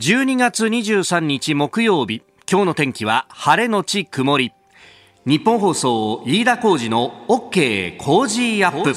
12月23日木曜日今日の天気は晴れのち曇り。ニッポン放送飯田浩司の OK Cozy up。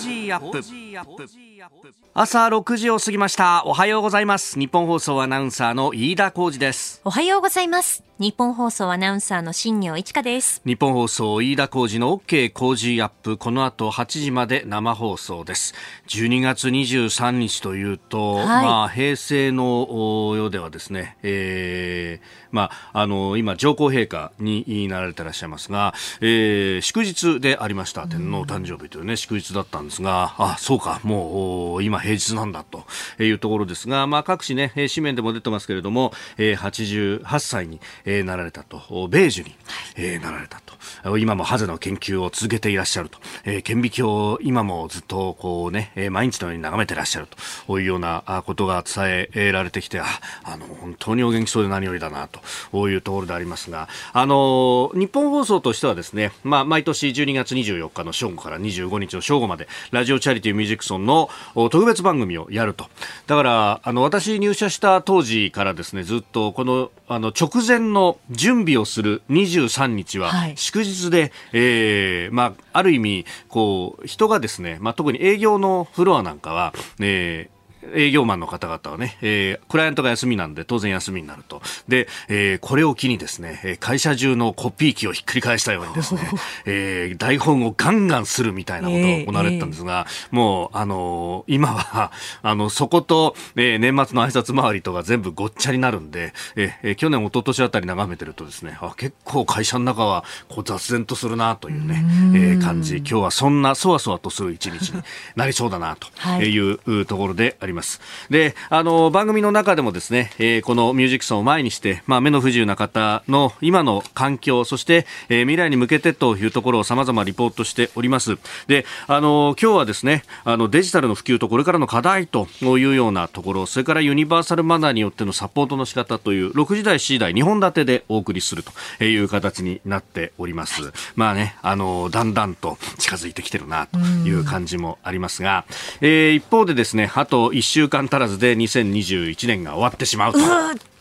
朝6時を過ぎました。おはようございます。ニッポン放送アナウンサーの飯田浩司です。おはようございます。ニッポン放送アナウンサーの新行市佳です。ニッポン放送飯田浩司の OK Cozy up。この後8時まで生放送です。12月23日というと、はい、まあ平成の世ではですね、えー、まああの今上皇陛下になられていらっしゃいますが、えー、祝日でありました天皇誕生日というね祝日だったんですがあそうかもう今平日なんだというところですがまあ各紙ね紙面でも出てますけれども、えー、88歳に、えー、なられたと、米寿に、えー、なられたと、今もハゼの研究を続けていらっしゃると、えー、顕微鏡を今もずっとこうね、えー、毎日のように眺めていらっしゃると。いうようなことが伝えられてきて、ああの、本当にお元気そうで何よりだなと。いうところでありますが、あの、日本放送としてはですね、まあ、毎年12月24日の正午から25日の正午まで、ラジオチャリティーミュージックソンの特別番組をやると。だから、あの、私入社した当時からですね、ずっとこの、あの、直前の準備をする23日は祝日で、はい、えー、まあ、ある意味こう人がですね、まあ、特に営業のフロアなんかは、えー営業マンの方々はね、えー、クライアントが休みなんで当然休みになると。で、えー、これを機にですね、会社中のコピー機をひっくり返したようにですね、えー、台本をガンガンするみたいなことを行われてたんですが、えー、もう、あのー、今は、あの、そこと、えー、年末の挨拶回りとか全部ごっちゃになるんで、えー、去年、一昨年あたり眺めてるとですね、あ結構会社の中はこう雑然とするなというね、うえー、感じ、今日はそんなそわそわとする一日になりそうだなと いうところであります。ります。で、あの、番組の中でもですね、えー、このミュージックソンを前にして、まあ、目の不自由な方の今の環境、そして、えー、未来に向けてというところを様々リポートしております。で、あの、今日はですね、あの、デジタルの普及とこれからの課題というようなところ、それからユニバーサルマナーによってのサポートの仕方という、6時台、7時台、2本立てでお送りするという形になっております。まあね、あの、だんだんと近づいてきてるなという感じもありますが、えー、一方でですね、あと1週間足らずで2021年が終わってしまうと。う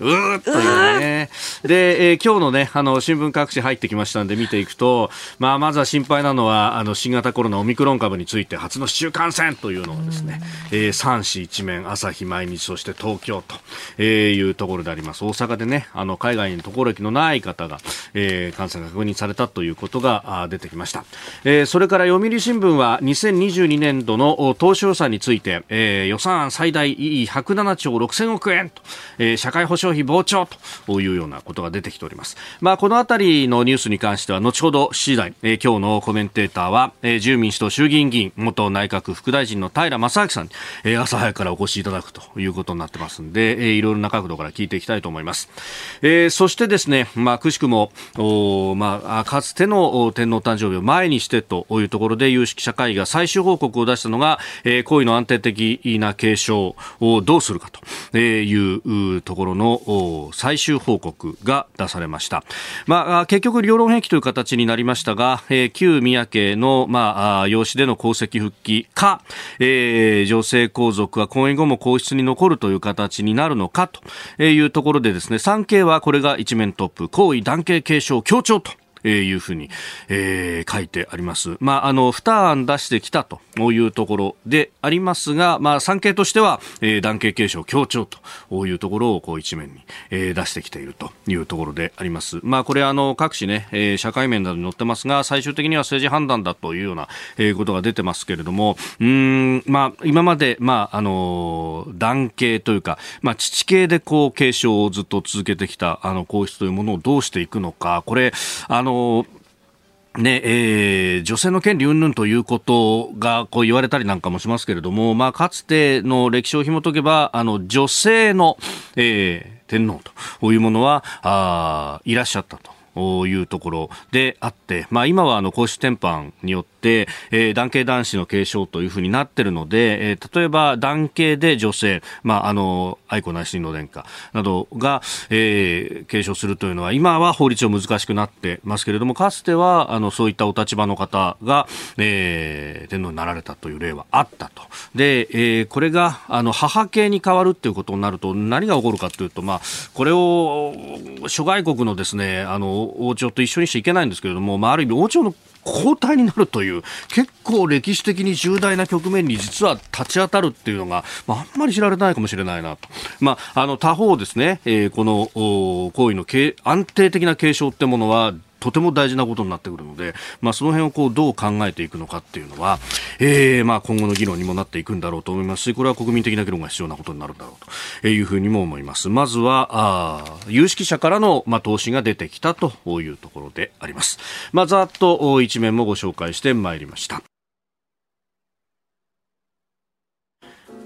ーというね。で、えー、今日のね、あの、新聞各紙入ってきましたんで見ていくと、まあ、まずは心配なのは、あの、新型コロナオミクロン株について初の市中感染というのをですね、えー、三市一面、朝日毎日、そして東京と、えー、いうところであります。大阪でね、あの、海外に渡航歴のない方が、えー、感染が確認されたということが出てきました。えー、それから読売新聞は2022年度の当初予算について、えー、予算案最大107兆6000億円と、えー、社会保障費膨張というようなことが出てきております。まあ、このあたりのニュースに関しては、後ほど7時台、えー、今日のコメンテーターは、えー、自由民主党衆議院議員、元内閣副大臣の平正明さんに、えー、朝早くからお越しいただくということになってますんで、えー、いろいろな角度から聞いていきたいと思います。えー、そしてですね、まあ、くしくも、おまあ、かつての天皇誕生日を前にしてというところで、有識者会議が最終報告を出したのが、えー、行為の安定的な継承をどうするかというところの最終報告が出されました。まあ、結局、両論兵器という形になりましたが、えー、旧宮家の、まあ、養子での功績復帰か、えー、女性皇族は婚姻後も皇室に残るという形になるのかというところでですね、産経はこれが一面トップ、皇位男系継承強調とえいうふうに、えー、書いてあります。まあ、あの、二案出してきたというところでありますが、まあ、産経としては、えー、男系継承強調というところを、こう、一面に、えー、出してきているというところであります。まあ、これ、あの、各紙ね、えー、社会面などに載ってますが、最終的には政治判断だというような、えー、ことが出てますけれども、うん、まあ、今まで、まあ、あの、男系というか、まあ、父系でこう、継承をずっと続けてきた、あの、皇室というものをどうしていくのか、これ、あの、のねえー、女性の権利云々ということがこう言われたりなんかもしますけれども、まあ、かつての歴史を紐解けばあの女性の、えー、天皇というものはあいらっしゃったと。いうところであって、まあ、今はあの公衆天板によって、えー、男系男子の継承というふうになっているので、えー、例えば男系で女性、まあ、あの、愛子内親王殿下などが、えー、継承するというのは、今は法律上難しくなってますけれども、かつては、あの、そういったお立場の方が、えー、天皇になられたという例はあったと。で、えー、これが、あの、母系に変わるっていうことになると、何が起こるかというと、まあ、これを、諸外国のですね、あの、王朝と一緒にしちゃいけないんですけれども、まあ、ある意味、王朝の交代になるという結構歴史的に重大な局面に実は立ち当たるっていうのが、まあ、あんまり知られないかもしれないなと、まあ、あの他方ですね、えー、この行為の安定的な継承ってものはとても大事なことになってくるので、まあ、その辺をこうどう考えていくのかっていうのは、えー、まあ今後の議論にもなっていくんだろうと思いますし、これは国民的な議論が必要なことになるんだろうというふうにも思います。まずは、あ有識者からの、まあ、投資が出てきたというところであります。まあ、ざっと一面もご紹介してまいりました。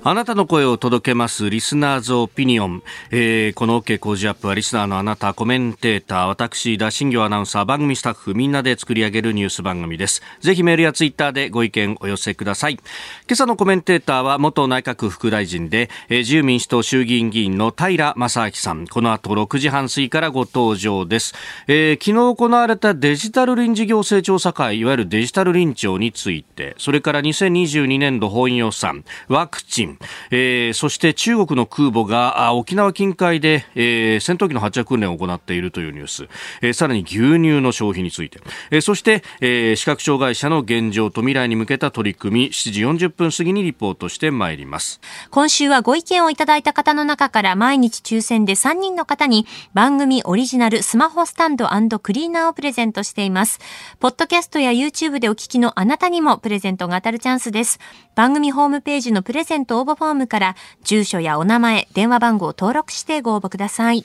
あなたの声を届けますリスナーズオピニオン、えー、この OK 工事アップはリスナーのあなたコメンテーター私田新行アナウンサー番組スタッフみんなで作り上げるニュース番組です。ぜひメールやツイッターでご意見お寄せください。今朝のコメンテーターは元内閣副大臣で、えー、自由民主党衆議院議員の平正明さん。この後6時半過ぎからご登場です、えー、昨日行われたデジタル臨時行政調査会いわゆるデジタル臨調についてそれから2022年度本予算ワクチンえー、そして中国の空母が沖縄近海で、えー、戦闘機の発着訓練を行っているというニュース、えー、さらに牛乳の消費について、えー、そして、えー、視覚障害者の現状と未来に向けた取り組み7時40分過ぎにリポートしてまいります。今週はご意見をいただいた方の中から毎日抽選で3人の方に番組オリジナルスマホスタンドクリーナーをプレゼントしています。ポッドキャストや YouTube でお聞きのあなたにもプレゼントが当たるチャンスです。番組ホームページのプレゼント応募フォームから住所やお名前、電話番号を登録してご応募ください。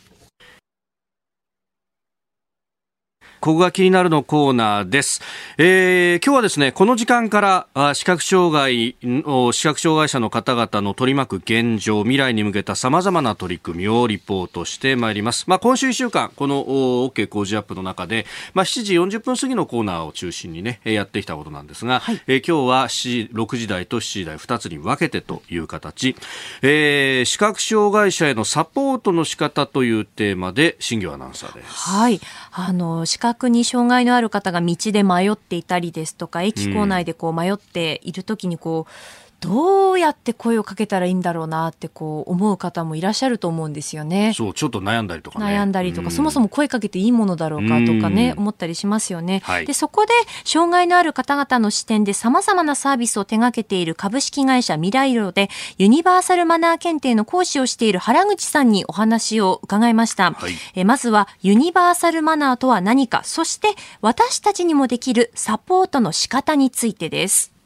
ここが気になるのコーナーです。えー、今日はですね、この時間から視覚障害の、視覚障害者の方々の取り巻く現状、未来に向けた様々な取り組みをリポートしてまいります。まあ、今週1週間、この OK 工事アップの中で、まあ、7時40分過ぎのコーナーを中心にね、やってきたことなんですが、はい、えー、今日は7 6時台と7時台2つに分けてという形、えー、視覚障害者へのサポートの仕方というテーマで、新業アナウンサーです。はい。あの、視覚覚に障害のある方が道で迷っていたりですとか駅構内でこう迷っている時にこう、どうやって声をかけたらいいんだろうなってこう思う方もいらっしゃると思うんですよね。そうちょっと悩んだりとか、ね、悩んだりとか、そもそも声かけていいものだろうかとかね、思ったりしますよね。はい、でそこで障害のある方々の視点でさまざまなサービスを手掛けている株式会社ミライロでユニバーサルマナー検定の講師をしている原口さんにお話を伺いました。はい、えまずはユニバーサルマナーとは何か、そして私たちにもできるサポートの仕方についてです。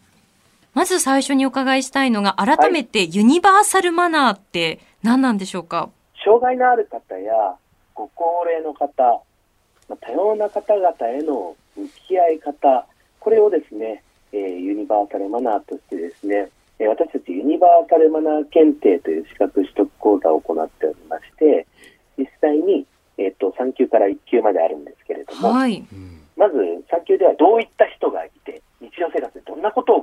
まず最初にお伺いしたいのが、改めてユニバーサルマナーって何なんでしょうか、障害のある方やご高齢の方、多様な方々への向き合い方、これをですね、えー、ユニバーサルマナーとしてですね、えー、私たちユニバーサルマナー検定という資格取得講座を行っておりまして、実際に、えーと、と3級から1級まであるんですけれども、はい、まず3級ではどういった人がいて、日常生活でどんなことを困っているの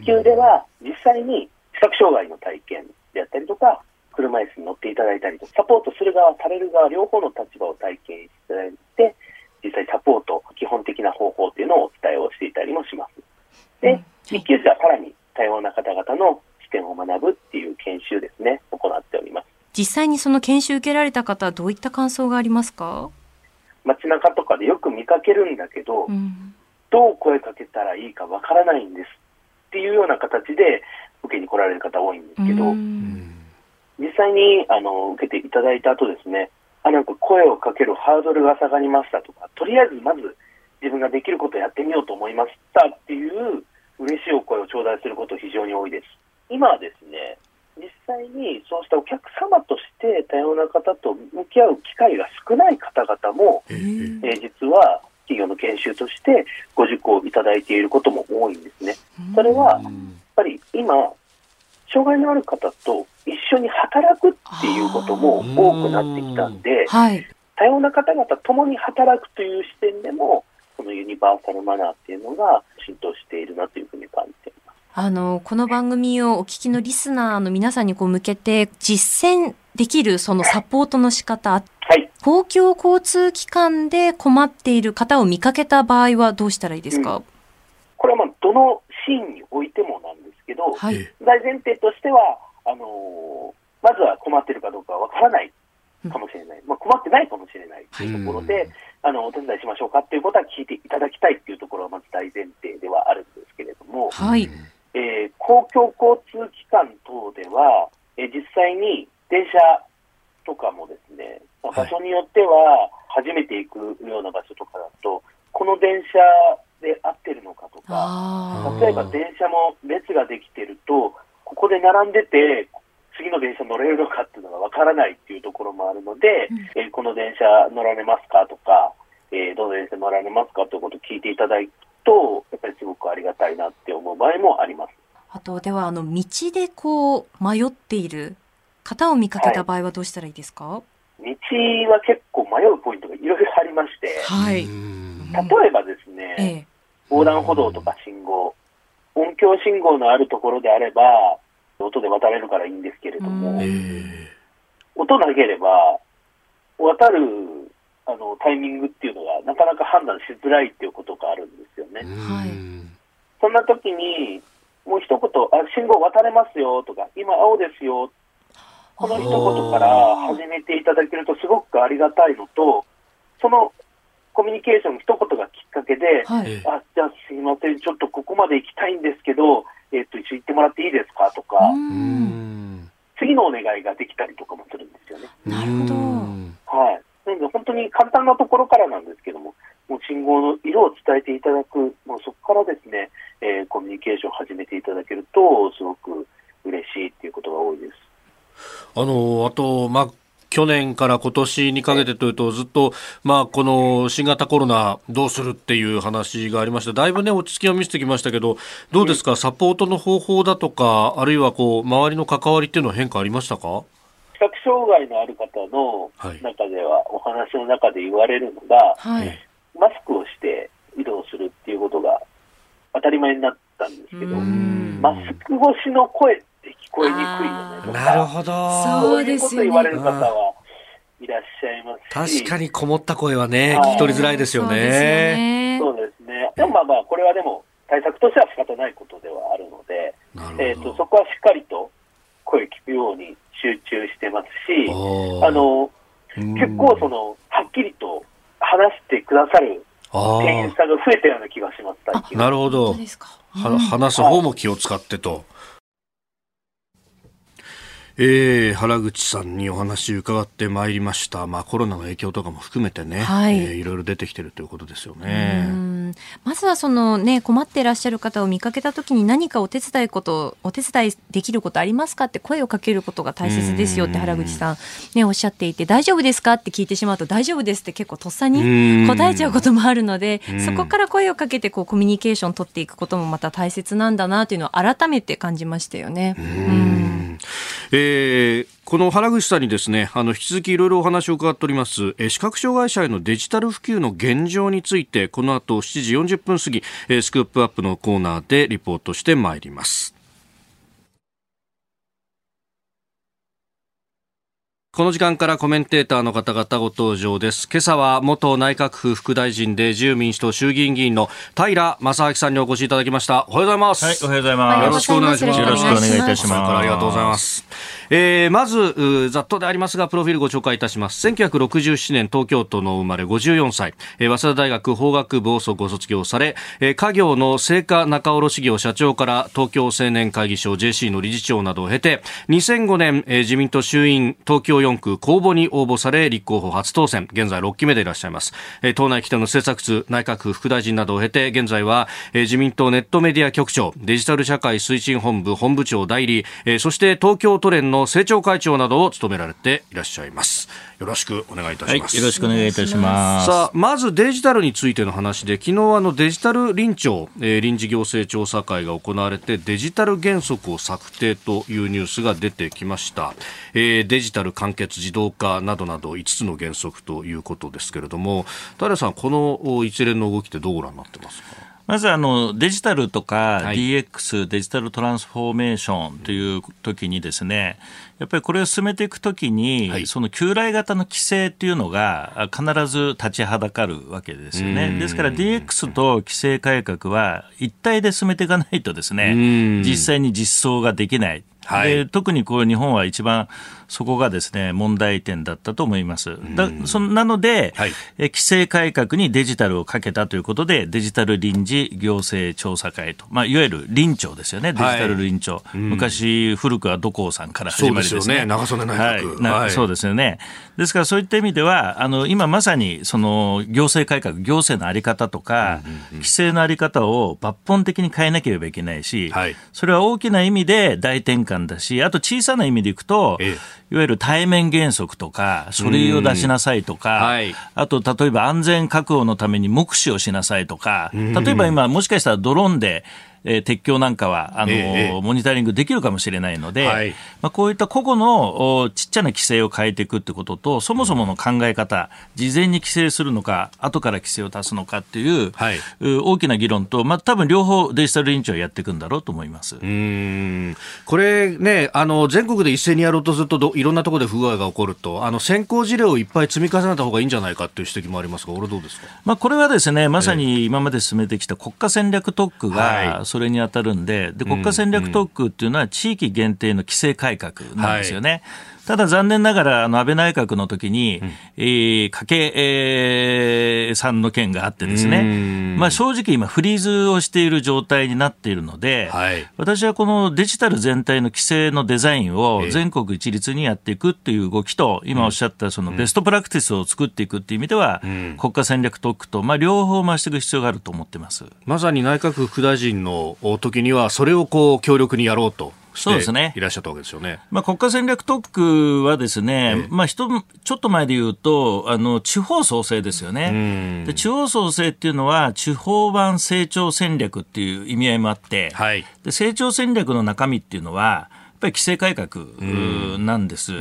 か。2級では実際に視覚障害の体験であったりとか、車椅子に乗っていただいたりとか、サポートする側、される側、両方の立場を体験していただいて、実際サポート、基本的な方法というのをお伝えをしていたりもします。で、1級ではさらに多様な方々の視点を学ぶっていう研修ですね、行っております。実際にその研修受けられた方、どういった感想がありますか街中とかでよく見かけるんだけど、うん、どう声かけたらいいかわからないんですっていうような形で受けに来られる方多いんですけど、実際にあの受けていただいた後ですね、あなんか声をかけるハードルが下がりましたとか、とりあえずまず自分ができることをやってみようと思いましたっていう嬉しいお声を頂戴すること非常に多いです。今はですね、実際にそうしたお客様として多様な方と向き合う機会が少ない方々も、えー、実は企業の研修としてご受講いただいていることも多いんですね。それはやっぱり今、障害のある方と一緒に働くっていうことも多くなってきたんで、はい、多様な方々ともに働くという視点でも、このユニバーサルマナーっていうのが浸透しているなというふうに感じています。あの、この番組をお聞きのリスナーの皆さんにこう向けて実践できるそのサポートの仕方、はい、公共交通機関で困っている方を見かけた場合はどうしたらいいですか、うん、これはまあどのシーンにおいてもなんですけど、はい、大前提としては、あのー、まずは困っているかどうかわからないかもしれない、まあ、困ってないかもしれないというところで、あのお手伝いしましょうかということは聞いていただきたいというところはまず大前提ではあるんですけれども、はい。えー、公共交通機関等では、えー、実際に電車とかもですね、場所によっては初めて行くような場所とかだと、この電車で合ってるのかとか、例えば電車も列ができてると、ここで並んでて、次の電車乗れるのかっていうのがわからないっていうところもあるので、うん、えー、この電車乗られますかとか、えー、どの電車乗られますかということを聞いていただくと、やっぱりすごくありがたいなって思う場合もあります。あと、では、あの、道でこう、迷っている方を見かけた場合はどうしたらいいですか、はい、道は結構迷うポイントがいろいろありまして、はい、例えばですね、ええ、横断歩道とか信号、音響信号のあるところであれば、音で渡れるからいいんですけれども、音なければ、渡るあのタイミングっていうのがなかなか判断しづらいっていうことがあるんですよね。はい、そんな時に、もう一言、あ、信号渡れますよとか、今青ですよ、この一言から始めていただけるとすごくありがたいのと、そのコミュニケーションの一言がきっかけで、はい、あ、じゃあすいません、ちょっとここまで行きたいんですけど、えっ、ー、と、一緒行ってもらっていいですか？とか、次のお願いができたりとかもするんですよね。なるほど。はい。なので、本当に簡単なところからなんですけども、もう信号の色を伝えていただく、もうそこからですね、えー、コミュニケーションを始めていただけると、すごく嬉しいっていうことが多いです。あの、あと、まあ、去年から今年にかけてというと、ずっと、まあ、この新型コロナどうするっていう話がありました。だいぶね、落ち着きを見せてきましたけど、どうですか、サポートの方法だとか、あるいはこう、周りの関わりっていうのは変化ありましたか？視覚障害のある方の中では、お話の中で言われるのが、はい、マスクをして移動するっていうことが当たり前になったんですけど、マスク越しの声っえにくいよねなるほど。そうですよね。言われる方はいらっしゃいますし。確かにこもった声はね、聞き取りづらいですよね。そうですね。でもまあまあ、これはでも対策としては仕方ないことではあるので、えっ、ー、と、そこはしっかりと声聞くように集中してますし、あの、結構その、はっきりと話してくださる店員さんが増えたような気がします。なるほど。話す方も気を使ってと。えー、原口さんにお話伺ってまいりました。まあコロナの影響とかも含めてね、はいえー、いろいろ出てきてるということですよね。まずはそのね困っていらっしゃる方を見かけたときに何かお手伝いことお手伝いできることありますかって声をかけることが大切ですよって原口さんねおっしゃっていて大丈夫ですかって聞いてしまうと大丈夫ですって結構とっさに答えちゃうこともあるのでそこから声をかけてこうコミュニケーション取っていくこともまた大切なんだなというのを改めて感じましたよね。うん。えー、この原口さんにですね、あの、引き続きいろいろお話を伺っております、えー、視覚障害者へのデジタル普及の現状について、この後7時40分過ぎ、え、スクープアップのコーナーでリポートしてまいります。この時間からコメンテーターの方々ご登場です。今朝は元内閣府副大臣で自由民主党衆議院議員の平正明さんにお越しいただきました。おはようございます。はい、おはようございます。よろしくお願いします。よろしくお願いいたします。ありがとうございます。えー、まず、ざっとでありますが、プロフィールご紹介いたします。1967年、東京都の生まれ54歳、えー、早稲田大学法学部をご卒業され、えー、家業の成果仲卸業社長から東京青年会議所 JC の理事長などを経て、2005年、えー、自民党衆院東京4区公募に応募され、立候補初当選、現在6期目でいらっしゃいます。え、党内規定の政策通、内閣副大臣などを経て、現在は、え、自民党ネットメディア局長、デジタル社会推進本部本部長代理、え、そして東京都連の政調会長などを務められていらっしゃいます。よろしくお願いいたします。はい、よろしくお願いいたします。さあ、まずデジタルについての話で、昨日あのデジタル臨調、えー、臨時行政調査会が行われて、デジタル原則を策定というニュースが出てきました。えー、デジタル関判決自動化などなど5つの原則ということですけれども平さんこの一連の動きってどうご覧になってますか？まずあのデジタルとか DX、デジタルトランスフォーメーションという時にですね、やっぱりこれを進めていくときに、その旧来型の規制っていうのが必ず立ちはだかるわけですよね。ですから DX と規制改革は一体で進めていかないとですね、実際に実装ができない。はい、で特にこう日本は一番そこがですね問題点だったと思います。だそなので、はい、え規制改革にデジタルをかけたということでデジタル臨時行政調査会と、まあ、いわゆる臨調ですよね。デジタル臨調、はい昔古くは土光さんから始まりですね。ね。長曽根内閣、はい、そうですよね。ですからそういった意味ではあの今まさにその行政改革行政の在り方とか、規制の在り方を抜本的に変えなければいけないし、それは大きな意味で大転換だしあと小さな意味でいくと、ええ。いわゆる対面原則とか、書類を出しなさいとか、はい、あと例えば安全確保のために目視をしなさいとか、例えば今、もしかしたらドローンでえー、鉄橋なんかはあの、ええ、モニタリングできるかもしれないので、はい、まあ、こういった個々のちっちゃな規制を変えていくってことと、そもそもの考え方、事前に規制するのか、後から規制を足すのかっていう、はい、大きな議論と、まあ多分両方デジタル委員長はやっていくんだろうと思います。うん。これね、あの全国で一斉にやろうとするといろんなところで不具合が起こると、あの先行事例をいっぱい積み重ねた方がいいんじゃないかという指摘もありますが、俺どうですか、まあ、これはですね、まさに今まで進めてきた国家戦略特区が、それに当たるんで、で国家戦略特区っていうのは地域限定の規制改革なんですよね。はいただ残念ながら、あの、安倍内閣の時に、うん、えー、加計、えー、さんの件があってですね、まあ正直今フリーズをしている状態になっているので、はい、私はこのデジタル全体の規制のデザインを全国一律にやっていくっていう動きと、今おっしゃったそのベストプラクティスを作っていくっていう意味では、うん、国家戦略特区と、まあ両方回していく必要があると思ってます。まさに内閣府副大臣の時には、それをこう強力にやろうと。そうですね。いらっしゃったわけですよね。まあ、国家戦略特区はですね、まあ、ちょっと前で言うと、あの、地方創生ですよね。で地方創生っていうのは、地方版成長戦略っていう意味合いもあって、はい、で成長戦略の中身っていうのは、やっぱり規制改革なんです。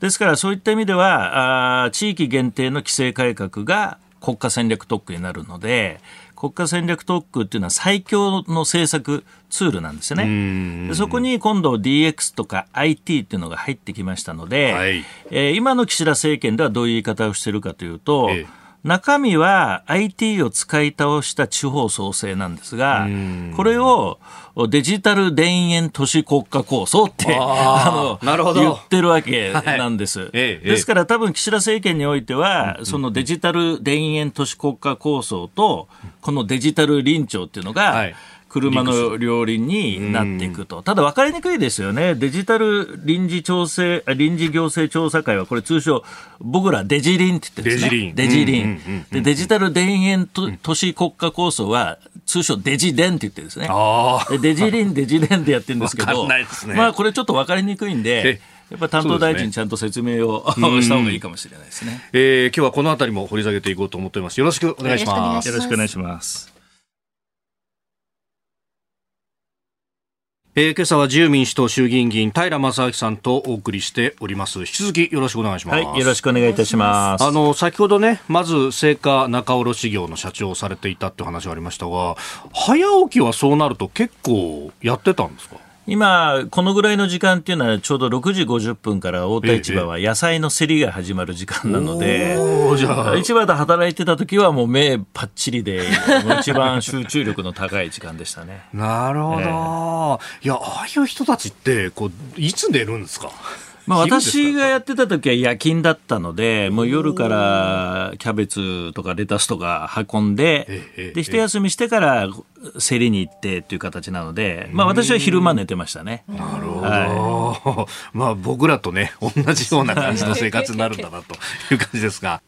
ですから、そういった意味では、あ地域限定の規制改革が国家戦略特区になるので、国家戦略特区っていうのは最強の政策ツールなんですよね。でそこに今度 DX とか IT っていうのが入ってきましたので、はい、えー、今の岸田政権ではどういう言い方をしているかというと、ええ。中身は IT を使い倒した地方創生なんですが、これをデジタル田園都市国家構想ってあの言ってるわけなんです。はい、ですから多分岸田政権においては、そのデジタル田園都市国家構想と、このデジタル臨調っていうのが、はい車の両輪になっていくと。ただ分かりにくいですよね。デジタル臨時調整、臨時行政調査会は、これ通称、僕らデジリンって言ってるんですね。デジリン。で、デジタル田園都市国家構想は、通称デジデンって言ってるんですね。でデジリン、デジデンでやってるんですけど、ね、まあこれちょっと分かりにくいんで、やっぱ担当大臣ちゃんと説明を、ね、した方がいいかもしれないですね。えー、今日はこのあたりも掘り下げていこうと思っています。よろしくお願いします。よろしくお願いします。えー、今朝は自由民主党衆議院議員平正明さんとお送りしております。引き続きよろしくお願いします。はい、よろしくお願いいたします。あの、先ほどね、まず成果仲卸業の社長をされていたって話がありましたが、早起きはそうなると結構やってたんですか？今、このぐらいの時間っていうのは、ちょうど6時50分から大田市場は野菜の競りが始まる時間なので、市場で働いてた時はもう目パッチリで、一番集中力の高い時間でしたね。なるほど、えー、いや、ああいう人たちって、こう、いつ寝るんですか？まあ、私がやってた時は夜勤だったので、もう夜からキャベツとかレタスとか運んで、で、一休みしてから競りに行ってっていう形なので、まあ私は昼間寝てましたね。なるほど。はい、まあ僕らとね、同じような感じの生活になるんだなと いう感じですが。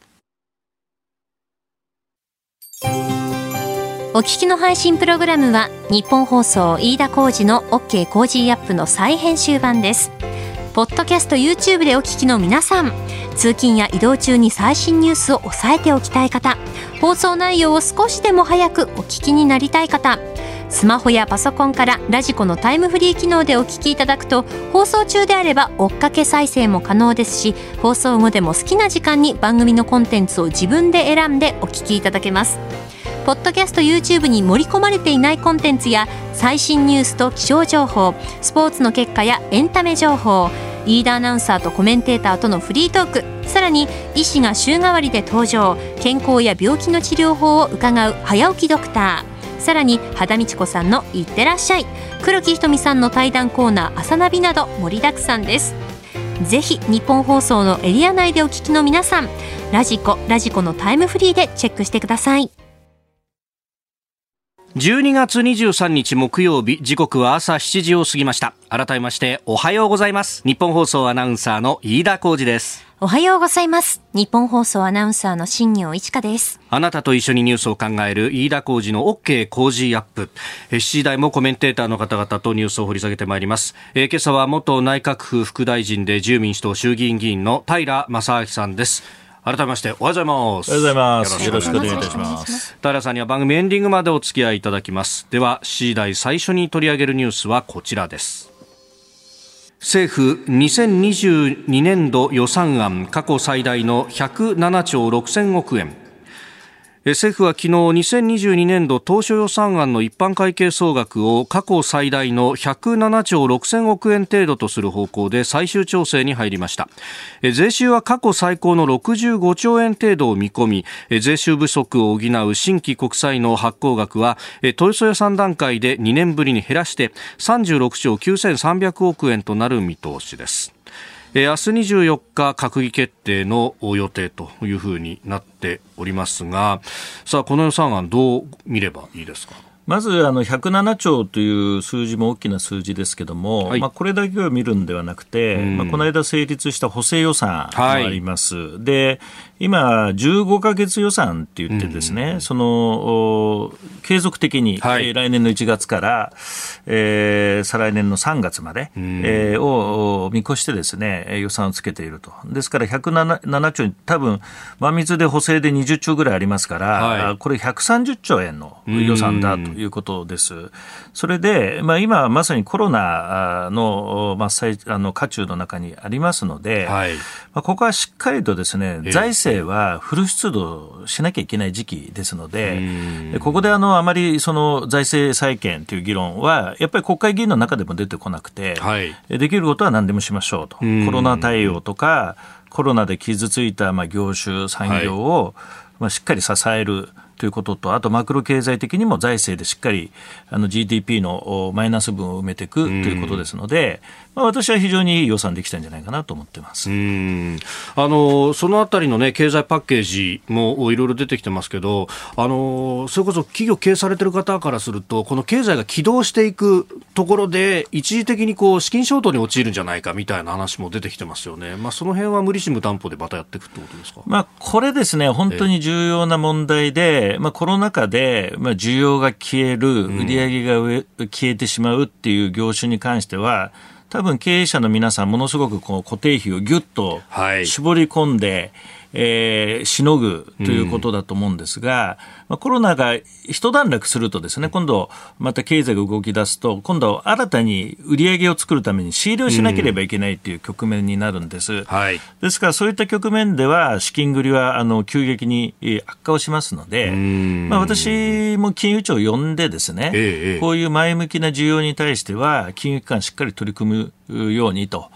お聞きの配信プログラムは日本放送飯田浩司の OK コージーアップの再編集版です。ポッドキャスト YouTube でお聞きの皆さん通勤や移動中に最新ニュースを押さえておきたい方放送内容を少しでも早くお聞きになりたい方スマホやパソコンからラジコのタイムフリー機能でお聞きいただくと放送中であれば追っかけ再生も可能ですし放送後でも好きな時間に番組のコンテンツを自分で選んでお聞きいただけます。ポッドキャスト YouTube に盛り込まれていないコンテンツや最新ニュースと気象情報スポーツの結果やエンタメ情報リーダーアナウンサーとコメンテーターとのフリートークさらに医師が週替わりで登場健康や病気の治療法を伺う早起きドクター。さらに肌道子さんの「いってらっしゃい」黒木ひとみさんの対談コーナー「朝ナビ」など盛りだくさんです。ぜひ日本放送のエリア内でお聞きの皆さんラジコラジコのタイムフリーでチェックしてください。12月23日木曜日時刻は朝7時を過ぎました。改めましておはようございます。日本放送アナウンサーの飯田浩二です。おはようございます。日本放送アナウンサーの新業一華です。あなたと一緒にニュースを考える飯田浩二の OK 工事アップ。7時台もコメンテーターの方々とニュースを掘り下げてまいります、えー、今朝は元内閣府副大臣で自由民主党衆議院議員の平正明さんです。改めましておはようございます。おはようございます。よろしくお願いいたします。平さんには番組エンディングまでお付き合いいただきます。では C 台最初に取り上げるニュースはこちらです政府2022年度予算案過去最大の107兆6000億円政府は昨日2022年度当初予算案の一般会計総額を過去最大の107兆6000億円程度とする方向で最終調整に入りました。税収は過去最高の65兆円程度を見込み税収不足を補う新規国債の発行額は当初予算段階で2年ぶりに減らして36兆9300億円となる見通しです。えー、明日24日閣議決定の予定というふうになっておりますがさあこの予算案どう見ればいいですか？まずあの107兆という数字も大きな数字ですけども、はい、まあ、これだけを見るんではなくて、まあ、この間成立した補正予算もあります。はい、で今、15か月予算って言ってですね、うん、その継続的に、はい、来年の1月から、えー、再来年の3月まで、うん、えー、を見越してですね予算をつけていると、ですから107兆、多分真水で補正で20兆ぐらいありますから、はい、これ130兆円の予算だということです。うん、それで、まあ、今まさにコロナの,、まあ、あの渦中の中にありますので、はい、まあ、ここはしっかりとですね財政政はフル出動しなきゃいけない時期ですので、ここであのあまりその財政再建という議論は、やっぱり国会議員の中でも出てこなくて、はい、できることは何でもしましょうと、コロナ対応とか、コロナで傷ついたまあ業種、産業をまあしっかり支える。ということと、あとマクロ経済的にも財政でしっかりあの GDP のマイナス分を埋めていくということですので、まあ、私は非常にいい予算できたんじゃないかなと思ってます。あのそのあたりの、ね、経済パッケージもいろいろ出てきてますけどあのそれこそ企業経営されてる方からするとこの経済が起動していくところで一時的にこう資金ショートに陥るんじゃないかみたいな話も出てきてますよね、まあ、その辺は無利子無担保でまたやっていくってことですか、まあ、これですね本当に重要な問題で、まあ、コロナ禍で、まあ、需要が消える売り上げが消えてしまうっていう業種に関しては、多分経営者の皆さんものすごくこう固定費をぎゅっと絞り込んで、はいえー、しのぐということだと思うんですが、まあ、コロナが一段落するとですね、今度また経済が動き出すと、今度新たに売り上げを作るために仕入れをしなければいけないという局面になるんです。うんはい、ですからそういった局面では資金繰りはあの急激に悪化をしますので、まあ、私も金融庁を呼んでですね、ええ、こういう前向きな需要に対しては金融機関しっかり取り組むようにと、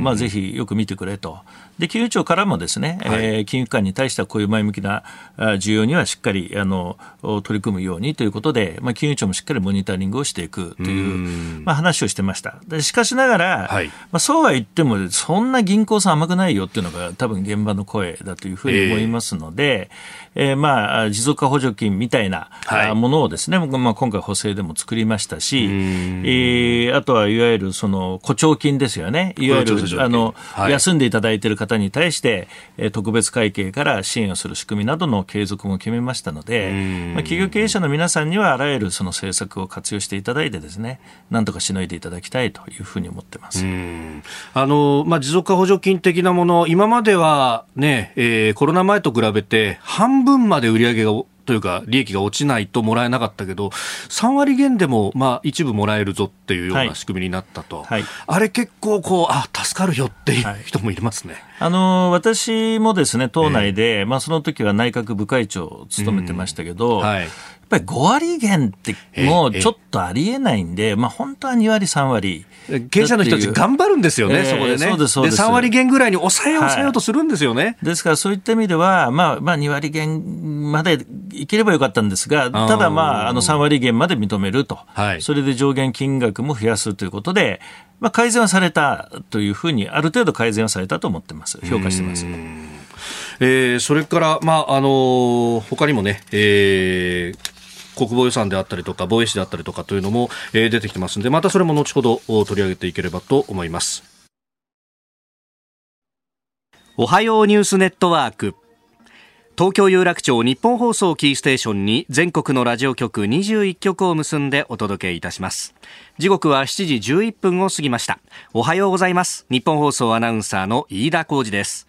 まあ、ぜひよく見てくれと。で金融庁からもですね、はい、えー、金融機関に対してはこういう前向きな需要にはしっかりあの取り組むようにということで、まあ、金融庁もしっかりモニタリングをしていくというまあ、話をしてました。でしかしながら、はい、まあ、そうは言ってもそんな銀行さん甘くないよっていうのが多分現場の声だというふうに思いますので、えー、えー、まあ、持続化補助金みたいな、ものをですね、まあ、今回補正でも作りましたし、えー、あとはいわゆるその誇張金ですよね。いわゆるあの、はい、休んでいただいている方に対して、特別会計から支援をする仕組みなどの継続も決めましたので、まあ、企業経営者の皆さんにはあらゆるその政策を活用していただいてですね、なんとかしのいでいただきたいというふうに思ってます。あの、まあ、持続化補助金的なもの、今まではね、えー、コロナ前と比べて半分まで売り上げがというか利益が落ちないともらえなかったけど3割減でもまあ一部もらえるぞっていうような仕組みになったと、はい、あれ結構こうあ助かるよっていう人もいますね、はい、あの私もですね党内で、えー、まあ、その時は内閣部会長を務めてましたけど、うん。はい、ぱり5割減ってもうちょっとありえないんで、まあ本当は2割、3割。経営者の人たち頑張るんですよね、そこでね。そうです、そうです。3割減ぐらいに抑えよう、抑えようとするんですよね。ですからそういった意味では、まあ、まあ2割減までいければよかったんですが、ただまあ、あの3割減まで認めると。はい、それで上限金額も増やすということで、まあ改善はされたというふうに、ある程度改善はされたと思ってます。評価してます。えー、それから、まあ、あのー、他にもね、えー、国防予算であったりとか防衛費であったりとかというのも、えー、出てきてますのでまたそれも後ほど取り上げていければと思います。おはようニュースネットワーク。東京有楽町日本放送キーステーションに全国のラジオ局21局を結んでお届けいたします。時刻は7時11分を過ぎました。おはようございます。日本放送アナウンサーの飯田浩二です。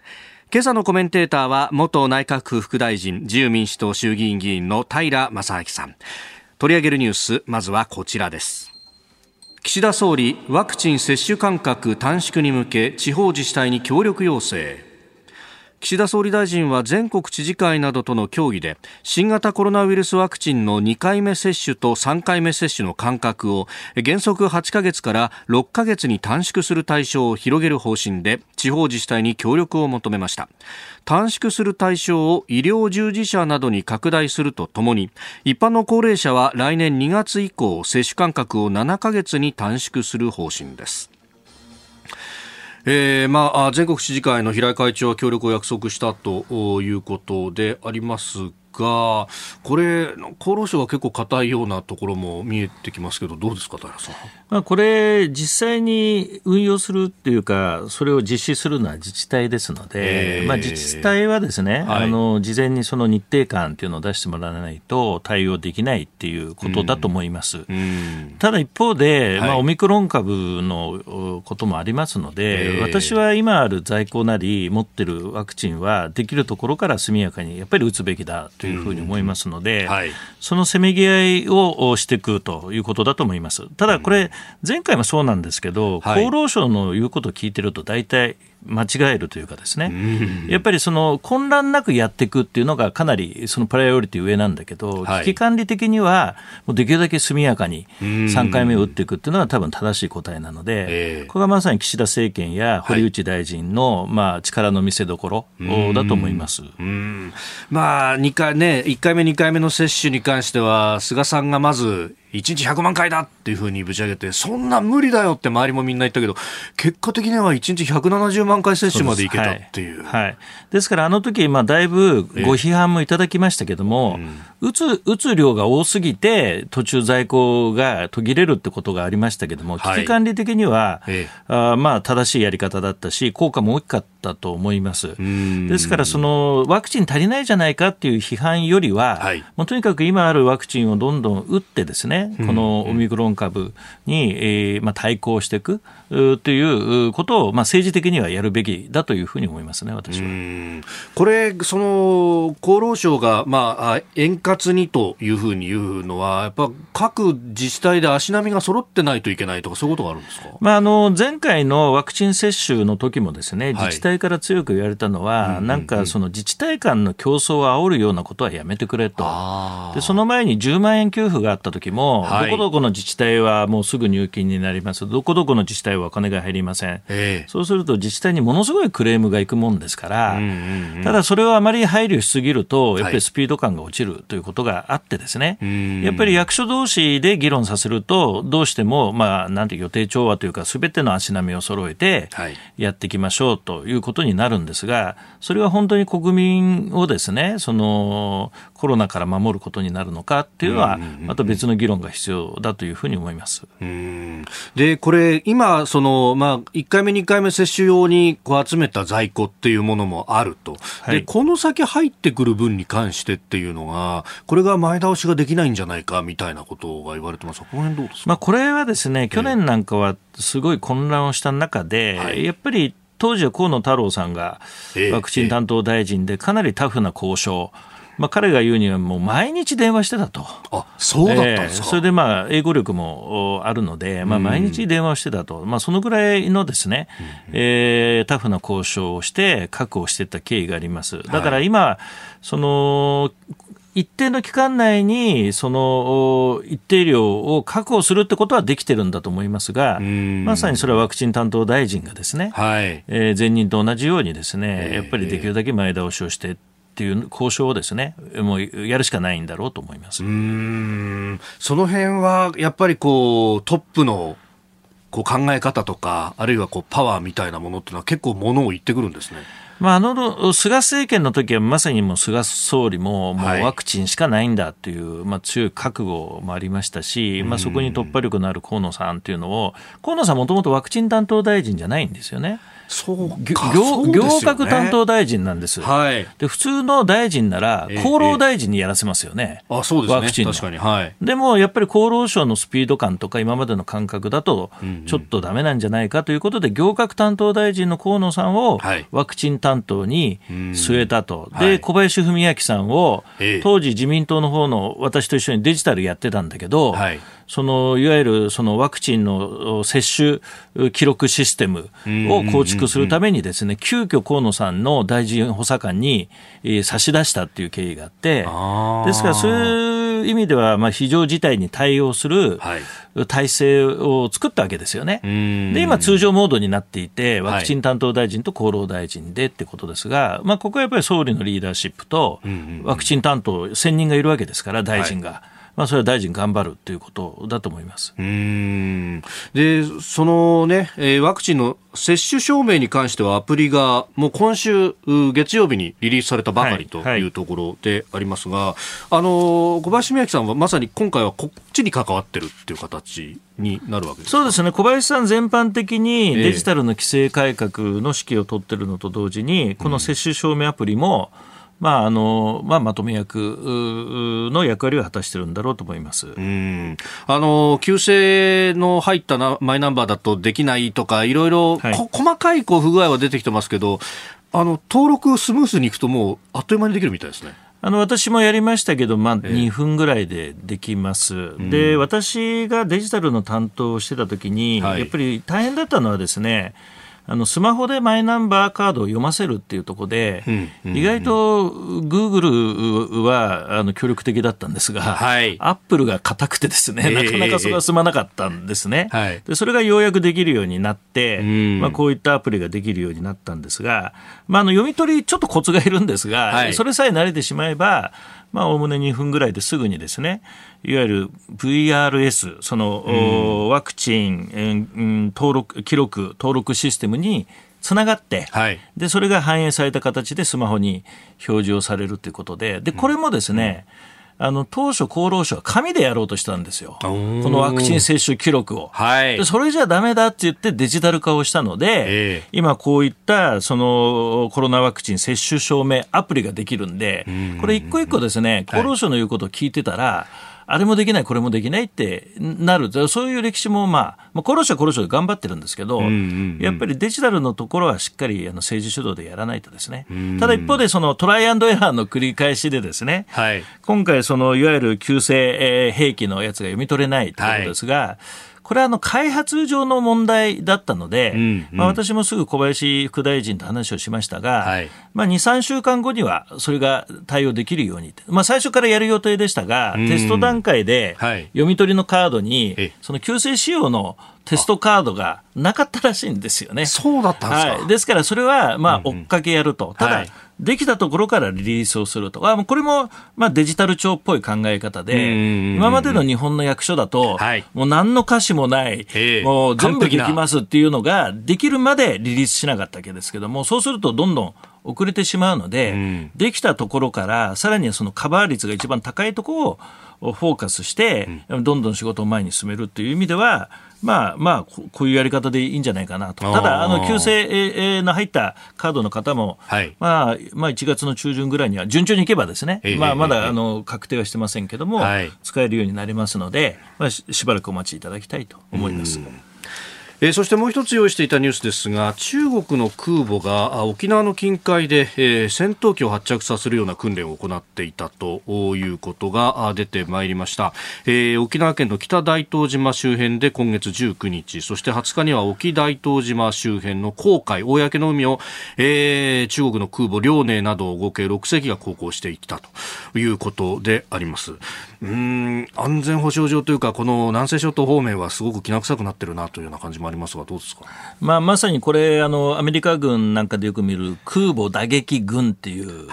今朝のコメンテーターは元内閣府副大臣自由民主党衆議院議員の平正明さん。取り上げるニュースまずはこちらです。岸田総理ワクチン接種間隔短縮に向け地方自治体に協力要請。岸田総理大臣は全国知事会などとの協議で新型コロナウイルスワクチンの2回目接種と3回目接種の間隔を原則8ヶ月から6ヶ月に短縮する対象を広げる方針で地方自治体に協力を求めました。短縮する対象を医療従事者などに拡大するとともに一般の高齢者は来年2月以降接種間隔を7ヶ月に短縮する方針です。えーまあ、全国知事会の平井会長は協力を約束したということでありますが、これ、厚労省は結構硬いようなところも見えてきますけど、どうですか、平さん。まあ、これ、実際に運用するっていうか、それを実施するのは自治体ですので、えー、まあ、自治体はですね、はい、あの事前にその日程感っていうのを出してもらわないと対応できないっていうことだと思います。ただ一方で、まあ、オミクロン株のこともありますので、私は今ある在庫なり持ってるワクチンはできるところから速やかにやっぱり打つべきだというふうに思いますので、はい、そのせめぎ合いをしていくということだと思います。ただこれ、前回もそうなんですけど、厚労省の言うことを聞いてると大体間違えるというかですね、やっぱりその混乱なくやっていくっていうのがかなりそのプライオリティ上なんだけど、危機管理的にはもうできるだけ速やかに3回目を打っていくっていうのは多分正しい答えなので、これがまさに岸田政権や堀内大臣のまあ力の見せ所だと思います。まあ2回ね、1回目、2回目の接種に関しては、菅さんがまず1日100万回だっていうふうにぶち上げて、そんな無理だよって周りもみんな言ったけど、結果的には1日170万回接種までいけたっていう。はい、はい、ですから、あの時まあだいぶご批判もいただきましたけども、打つ打つ量が多すぎて、途中在庫が途切れるってことがありましたけども、危機管理的には、はい、あまあ正しいやり方だったし、効果も大きかったと思います。ですから、そのワクチン足りないじゃないかっていう批判よりは、はい、もうとにかく今あるワクチンをどんどん打ってですね、このオミクロン株に、えーまあ、対抗していくということを、まあ、政治的にはやるべきだというふうに思いますね、私は。これ、その厚労省が、まあ、円滑にというふうに言うのは、やっぱ各自治体で足並みが揃ってないといけないとか、そういうことがあるんですか、まあ、あの前回のワクチン接種の時もですね、自治体から強く言われたのは、はい、なんかその自治体間の競争を煽るようなことはやめてくれと、でその前に10万円給付があった時も、どこどこの自治体はもうすぐ入金になります、どこどこの自治体はお金が入りません、えー、そうすると自治体にものすごいクレームがいくもんですから、うんうんうん、ただそれをあまり配慮しすぎると、やっぱりスピード感が落ちるということがあってですね、はい、やっぱり役所同士で議論させると、どうしても、まあ、なんて予定調和というか、すべての足並みを揃えてやっていきましょうということになるんですが、それは本当に国民をですね、そのコロナから守ることになるのかっていうのは、また別の議論が必要だというふうに思います。でこれ、今、そのまあ、1回目、2回目接種用にこう集めた在庫っていうものもあると、はい、でこの先入ってくる分に関してっていうのが、これが前倒しができないんじゃないかみたいなことが言われてます。この辺どうですか、まあ、これはですね、去年なんかはすごい混乱をした中で、はい、やっぱり当時は河野太郎さんがワクチン担当大臣でかなりタフな交渉、まあ、彼が言うにはもう毎日電話してたと。あそうだったんですか、えー、それでまあ英語力もあるので、まあ、毎日電話をしてたと、まあ、そのぐらいのですね、えー、タフな交渉をして確保していった経緯があります。だから今、はい、その一定の期間内にその一定量を確保するってことはできてるんだと思いますが、まさにそれはワクチン担当大臣がですね、はい、えー、前任と同じようにですね、やっぱりできるだけ前倒しをしてっていう交渉をですね、もうやるしかないんだろうと思います。うんその辺はやっぱりこうトップのこう考え方とか、あるいはこうパワーみたいなものっていうのは結構ものを言ってくるんですね。まあ、あの菅政権の時はまさにもう菅総理ももうワクチンしかないんだという、まあ、強い覚悟もありましたし、まあ、そこに突破力のある河野さんというのを河野さんもともとワクチン担当大臣じゃないんですよね。そう行行革担当大臣なんです、はい、で普通の大臣なら厚労大臣にやらせますよね、ええ、あそうですね、ワクチン確かに、はい、でもやっぱり厚労省のスピード感とか今までの感覚だとちょっとだめなんじゃないかということで、行革担当大臣の河野さんをワクチン担当に据えたと、はい、で小林文明さんを当時自民党の方の私と一緒にデジタルやってたんだけど、はい。そのいわゆるそのワクチンの接種記録システムを構築するためにですね、急遽河野さんの大臣補佐官に差し出したっていう経緯があって、ですからそういう意味では、まあ、非常事態に対応する体制を作ったわけですよね。で、今、通常モードになっていて、ワクチン担当大臣と厚労大臣でってことですが、まあ、ここはやっぱり総理のリーダーシップと、ワクチン担当、1000人がいるわけですから、大臣が。はいまあ、それは大臣頑張るということだと思います。うん。でそのね、えー、ワクチンの接種証明に関してはアプリがもう今週月曜日にリリースされたばかりというところでありますが、はいはい、あの小林宮城さんはまさに今回はこっちに関わってるっていう形になるわけそうですね。小林さん全般的にデジタルの規制改革の指揮を取ってるのと同時に、この接種証明アプリも、うんまああのまあ、まとめ役の役割を果たしてるんだろうと思います。うん。あの旧姓の入ったなマイナンバーだとできないとか、いろいろ、はい、細かいこう不具合は出てきてますけど、あの登録スムースにいくと、もうあっという間にできるみたいですね。あの私もやりましたけど、まあ、2分ぐらいでできます、えー、で私がデジタルの担当をしてた時に、はい、やっぱり大変だったのはですね、あのスマホでマイナンバーカードを読ませるっていうところで、意外とグーグルはあの協力的だったんですが、はい、アップルが硬くてですね、なかなかそれは進まなかったんですね。でそれがようやくできるようになって、まあ、こういったアプリができるようになったんですが、まあ、あの読み取りちょっとコツがいるんですが、はい、それさえ慣れてしまえば、まあ、おおむね2分ぐらいですぐにですね、いわゆる VRS、その、うん、ワクチン、うん、登録、記録、登録システムにつながって、はい、で、それが反映された形でスマホに表示をされるということで、で、これもですね、うんあの当初、厚労省は紙でやろうとしたんですよ、このワクチン接種記録を。はい、でそれじゃだめだって言ってデジタル化をしたので、えー、今、こういったそのコロナワクチン接種証明アプリができるんで、これ、一個一個ですね、厚労省の言うことを聞いてたら、はいあれもできない、これもできないってなる、そういう歴史も、まあ、まあ、殺しは殺しで頑張ってるんですけど、うんうんうん、やっぱりデジタルのところはしっかりあの政治主導でやらないとですね、ただ一方で、そのトライアンドエラーの繰り返しでですね、はい、今回、そのいわゆる旧姓兵器のやつが読み取れないということですが、はい。これはあの開発上の問題だったので、うんうん、まあ、私もすぐ小林副大臣と話をしましたが、はい、まあ、2、3週間後にはそれが対応できるように、まあ、最初からやる予定でしたが、テスト段階で読み取りのカードに、その旧正仕様のテストカードがなかったらしいんですよね。そうだったんですか、はい、ですから、それはまあ追っかけやると。うんうん、ただ、はいできたところからリリースをすると。あこれも、まあ、デジタル庁っぽい考え方で、今までの日本の役所だと、はい、もう何の歌詞もない、もう全部できますっていうのが、できるまでリリースしなかったわけですけども、そうするとどんどん遅れてしまうので、うん、できたところから、さらにそのカバー率が一番高いところをフォーカスして、どんどん仕事を前に進めるという意味では、まあまあ、こういうやり方でいいんじゃないかなと。ただ、あの、旧姓の入ったカードの方も、はい、まあ、まあ、1月の中旬ぐらいには、順調にいけばですね、まあ、まだ、あの、確定はしてませんけども、はい、使えるようになりますので、まあし、しばらくお待ちいただきたいと思います。えー、そしてもう一つ用意していたニュースですが中国の空母が沖縄の近海で、えー、戦闘機を発着させるような訓練を行っていたということが出てまいりました、えー、沖縄県の北大東島周辺で今月19日そして20日には沖大東島周辺の黄海公の海を、えー、中国の空母遼寧など合計6隻が航行していったということであります。うん安全保障上というかこの南西諸島方面はすごくきな臭くなってるなというような感じもありますがどうですか、まあ、まさにこれあのアメリカ軍なんかでよく見る空母打撃軍っていう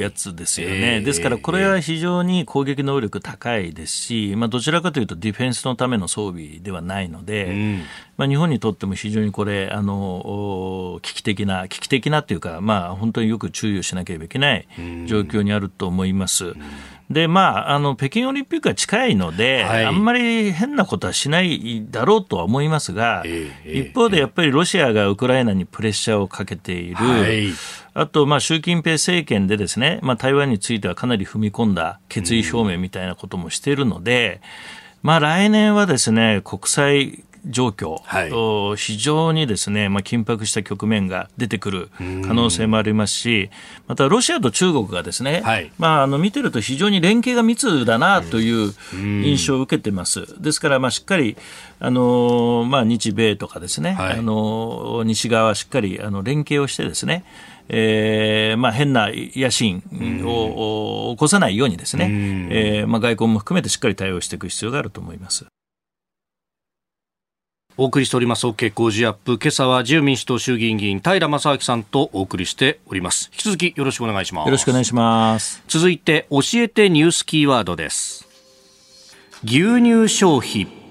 やつですよね、はいえ。ー、ですからこれは非常に攻撃能力高いですし、まあ、どちらかというとディフェンスのための装備ではないので、うん、まあ、日本にとっても非常にこれあの危機的な危機的なというか、まあ、本当によく注意をしなければいけない状況にあると思います。うんで、まあ、あの、北京オリンピックは近いので、はい、あんまり変なことはしないだろうとは思いますが、えー、一方でやっぱりロシアがウクライナにプレッシャーをかけている、はい、あと、まあ、習近平政権でですね、まあ、台湾についてはかなり踏み込んだ決意表明みたいなこともしているので、まあ、来年はですね、国際状況、はい、非常にですね、まあ、緊迫した局面が出てくる可能性もありますし、またロシアと中国がですね、はい、まあ、あの見てると非常に連携が密だなという印象を受けてます。ですから、まあ、しっかりあの、まあ、日米とかですね、はい、あの西側はしっかりあの連携をしてですね、えーまあ、変な野心を起こさないようにですね、えーまあ、外交も含めてしっかり対応していく必要があると思います。お送りしております OK 工事アップ。今朝は自由民主党衆議院議員平正明さんとお送りしております。引き続きよろしくお願いします。よろしくお願いします。続いて教えてニュースキーワードです。牛乳消費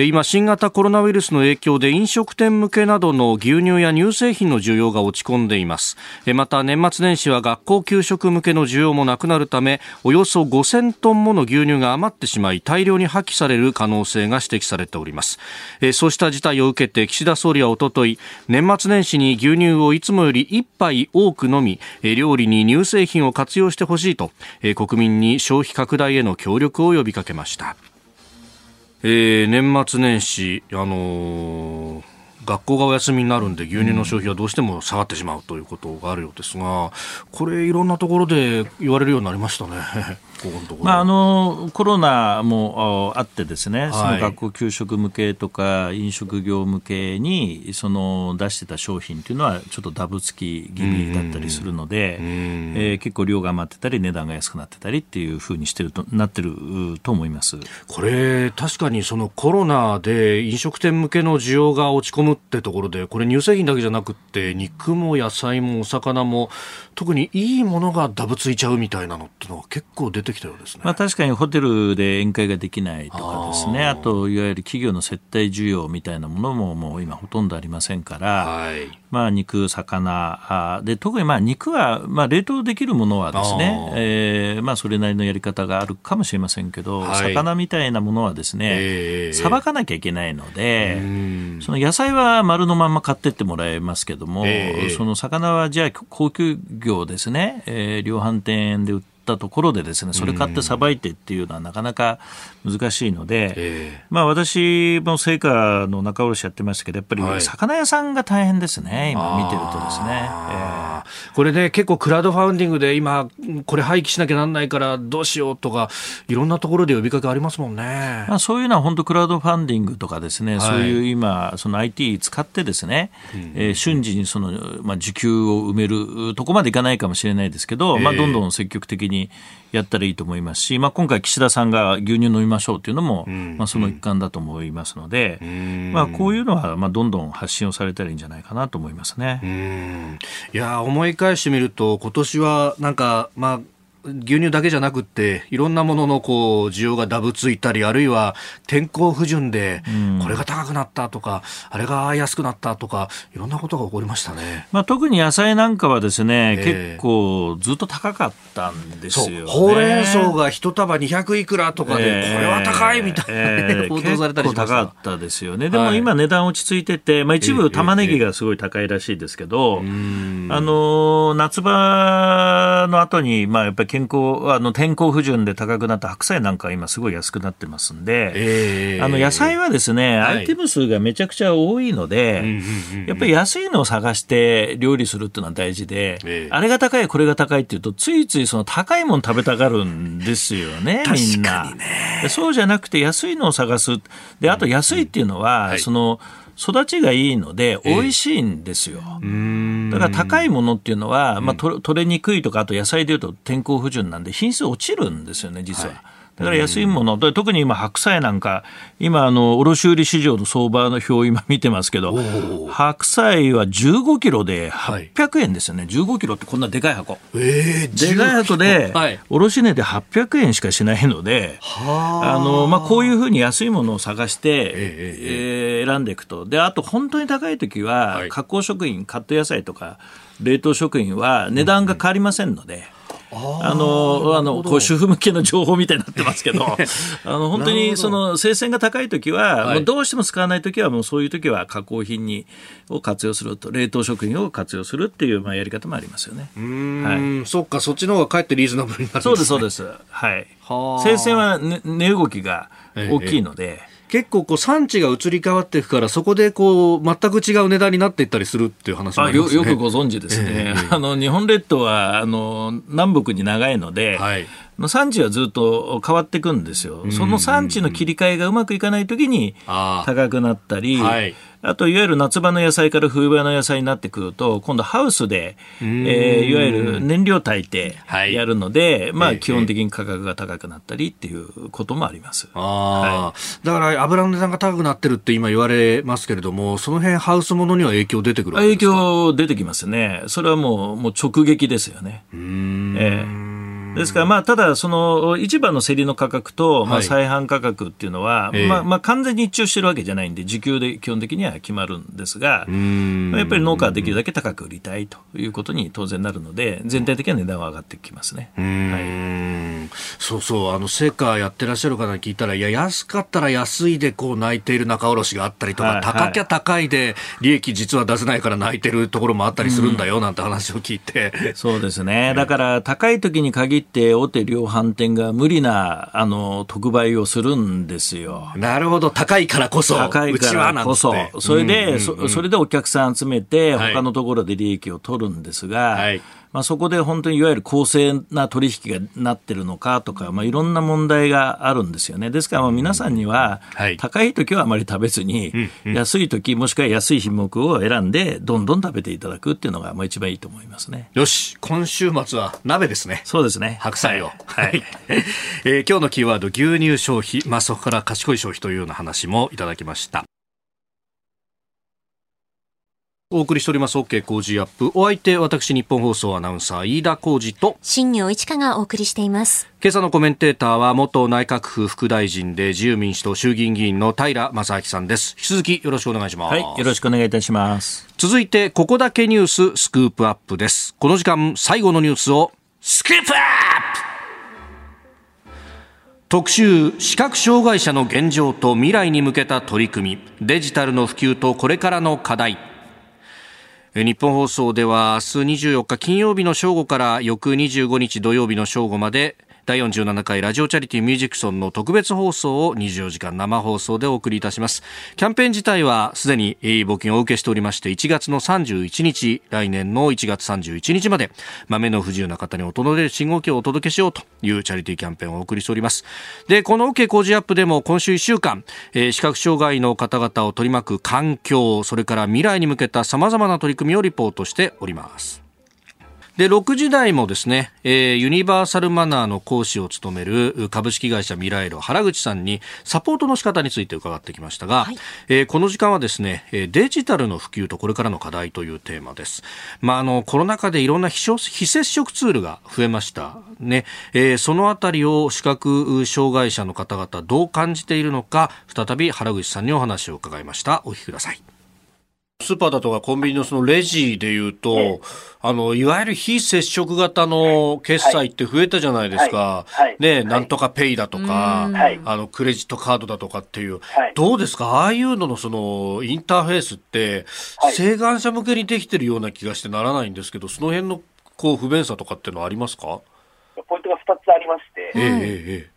今、新型コロナウイルスの影響で飲食店向けなどの牛乳や乳製品の需要が落ち込んでいます。また、年末年始は学校給食向けの需要もなくなるため、およそ5000トンもの牛乳が余ってしまい、大量に破棄される可能性が指摘されております。そうした事態を受けて、岸田総理はおととい、年末年始に牛乳をいつもより1杯多く飲み、料理に乳製品を活用してほしいと、国民に消費拡大への協力を呼びかけました。えー、年末年始、あのー、学校がお休みになるんで牛乳の消費はどうしても下がってしまうということがあるようですが、これいろんなところで言われるようになりましたね。まあ、あのコロナもあってですね、その学校給食向けとか飲食業向けにその出してた商品というのはちょっとダブつき気味だったりするので、えー、結構量が余ってたり値段が安くなってたりっていうふうにしてるとなってると思います。これ確かにそのコロナで飲食店向けの需要が落ち込むってところでこれ乳製品だけじゃなくて肉も野菜もお魚も特にいいものがダブついちゃうみたいなのってのは結構出てきたようですね、まあ、確かにホテルで宴会ができないとかですね。あといわゆる企業の接待需要みたいなものももう今ほとんどありませんから、はい、まあ、肉、魚で特にまあ肉はまあ冷凍できるものはですね、えーまあ、それなりのやり方があるかもしれませんけど、はい、魚みたいなものはですねさば、かなきゃいけないのでその野菜は丸のまま買ってってもらえますけども、えー、その魚はじゃあ高級魚ですね、えー、量販店で売ってったところでですねそれ買ってさばいてっていうのはなかなか難しいので、えー、まあ、私も成果の仲卸やってましたけどやっぱり魚屋さんが大変ですね、はい、今見てるとですね、えー、これね結構クラウドファウンディングで今これ廃棄しなきゃなんないからどうしようとかいろんなところで呼びかけありますもんね、まあ、そういうのは本当クラウドファンディングとかですね、はい、そういう今その IT 使ってですね、うん、えー、瞬時にその、まあ、時給を埋めるとこまでいかないかもしれないですけど、まあ、どんどん積極的ににやったらいいと思いますし、まあ、今回、岸田さんが牛乳飲みましょうというのも、うん、まあ、その一環だと思いますので、うん、まあ、こういうのはまあどんどん発信をされたらいいんじゃないかなと思いますね。いや思い返してみると、今年はなんか、まあ牛乳だけじゃなくていろんなもののこう需要がダブついたりあるいは天候不順でこれが高くなったとか、うん、あれが安くなったとかいろんなことが起こりましたね、まあ、特に野菜なんかはですね、えー、結構ずっと高かったんですよ、ね、ほうれん草が一束200いくらとかで、これは高いみたいな、えー、報道されたりしま高かったですよね。でも今値段落ち着いてて、まあ、一部玉ねぎがすごい高いらしいですけど、えー、あの夏場の後にまあやっぱり健康、あの、天候不順で高くなった白菜なんか今すごい安くなってますんで、えー、あの、野菜はですね、アイテム数がめちゃくちゃ多いので、やっぱり安いのを探して料理するっていうのは大事で、えー、あれが高い、これが高いっていうと、ついついその高いもの食べたがるんですよね、みんな。そうじゃなくて安いのを探す。で、あと安いっていうのは、その、育ちがいいので美味しいんですよ。だから高いものっていうのは、まあ、取れにくいとかあと野菜でいうと天候不順なんで品質落ちるんですよね実は。はいだから安いもの、特に今、白菜なんか、今、あの卸売市場の相場の表を今見てますけど、白菜は15キロで800円ですよね、はい、15キロってこんなでかい箱、えー、でかい箱で、はい、卸値で800円しかしないので、あ。のまあ、こういうふうに安いものを探して、えー、えー、選んでいくと、であと本当に高い時は、加工食品、カット野菜とか、冷凍食品は値段が変わりませんので。うんあの、あの、こう主婦向けの情報みたいになってますけど、あの、本当にその生鮮が高い時は、はい、どうしても使わない時は、もうそういう時は加工品に、を活用すると、冷凍食品を活用するっていう、まあ、やり方もありますよね。うん、はい、そっか、そっちの方がかえってリーズナブルになるんですね。そうです、そうです。はい。生鮮は、ね、値動きが大きいので、ええ結構こう産地が移り変わっていくからそこでこう全く違う値段になっていったりするっていう話もあります、ね、よよくご存知ですね、えー、あの日本列島はあの南北に長いので、はい、産地はずっと変わっていくんですよ、その産地の切り替えがうまくいかないときに高くなったり、はい、あといわゆる夏場の野菜から冬場の野菜になってくると、今度ハウスで、えー、いわゆる燃料炊いてやるので、はい、まあ基本的に価格が高くなったりっていうこともあります。あはい、だから油の値段が高くなってるって今言われますけれども、その辺ハウスものには影響出てくる影響出てきますね。それはもうもう直撃ですよね。うん。えーですから、まあ、ただ、その市場の競りの価格と、まあ、再販価格っていうのは、はい、まあまあ、完全に一致してるわけじゃないんで、時給で基本的には決まるんですが、やっぱり農家はできるだけ高く売りたいということに当然なるので、全体的な値段は上がってきますね。はい、そうそう、あの成果やってらっしゃる方に聞いたら、いや、安かったら安いでこう泣いている仲卸があったりとか、はい、高きゃ高いで利益実は出せないから泣いてるところもあったりするんだよなんて話を聞いて。そうですね。だから、高い時に限って大手量販店が無理なあの特売をするんですよ。なるほど、高いからこそ、高いからこそ、それで、うんうんうん、そ、それでお客さん集めて、他のところで利益を取るんですが、はいまあ、そこで本当にいわゆる公正な取引がなってるのかとか、まあ、いろんな問題があるんですよね。ですからまあ皆さんには、高い時はあまり食べずに、安い時もしくは安い品目を選んで、どんどん食べていただくっていうのがまあ一番いいと思いますね。よし、今週末は鍋ですね。そうですね。白菜を。はい。えー、今日のキーワード、牛乳消費、まあ、そこから賢い消費というような話もいただきました。お送りしております OK 工事アップ。お相手、私、日本放送アナウンサー、飯田浩二と、新業一華がお送りしています。今朝のコメンテーターは、元内閣府副大臣で自由民主党衆議院議員の平正明さんです。引き続きよろしくお願いします。はい、よろしくお願いいたします。続いて、ここだけニューススクープアップです。この時間、最後のニュースを、スクープアップ特集視覚障害者の現状と未来に向けた取り組みデジタルの普及とこれからの課題日本放送では明日24日金曜日の正午から翌25日土曜日の正午まで第47回ラジオチャリティミュージックソンの特別放送を24時間生放送でお送りいたします。キャンペーン自体はすでに募金をお受けしておりまして、1月の31日、来年の1月31日まで、豆の不自由な方にお届ける信号機をお届けしようというチャリティーキャンペーンをお送りしております。で、この OK 工事アップでも今週1週間、えー、視覚障害の方々を取り巻く環境、それから未来に向けた様々な取り組みをリポートしております。で、6時台もですね、えー、ユニバーサルマナーの講師を務める株式会社ミライロ原口さんにサポートの仕方について伺ってきましたが、はい、えー、この時間はですね、デジタルの普及とこれからの課題というテーマです。まあ、あの、コロナ禍でいろんな非非接触ツールが増えました。ね、えー、そのあたりを視覚障害者の方々どう感じているのか、再び原口さんにお話を伺いました。お聞きください。スーパーだとかコンビニのそのレジでいうと、あの、いわゆる非接触型の決済って増えたじゃないですか。ね、なんとかペイだとか、あの、クレジットカードだとかっていう。どうですか？ああいうののその、インターフェースって、請願者向けにできてるような気がしてならないんですけど、その辺のこう不便さとかっていうのはありますか？ポイントが2つありまして、えー、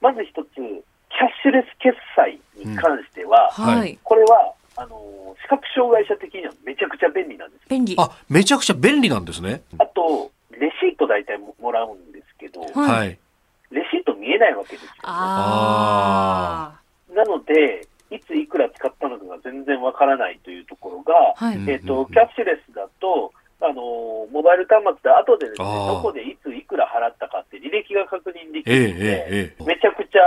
まず1つ、キャッシュレス決済に関しては、うん。はい、これはあの視覚障害者的にはめちゃくちゃ便利なんです。便利。あ、めちゃくちゃ便利なんですね。あと、レシート大体もらうんですけど、はい。レシート見えないわけですよ、ね。あなので、いついくら使ったのかが全然わからないというところが、はい、えっ、ー、と、キャッシュレスだと、あのモバイル端末で後でですね、どこでいついくら払ったかって履歴が確認できるので、えーえー、めちゃくちゃ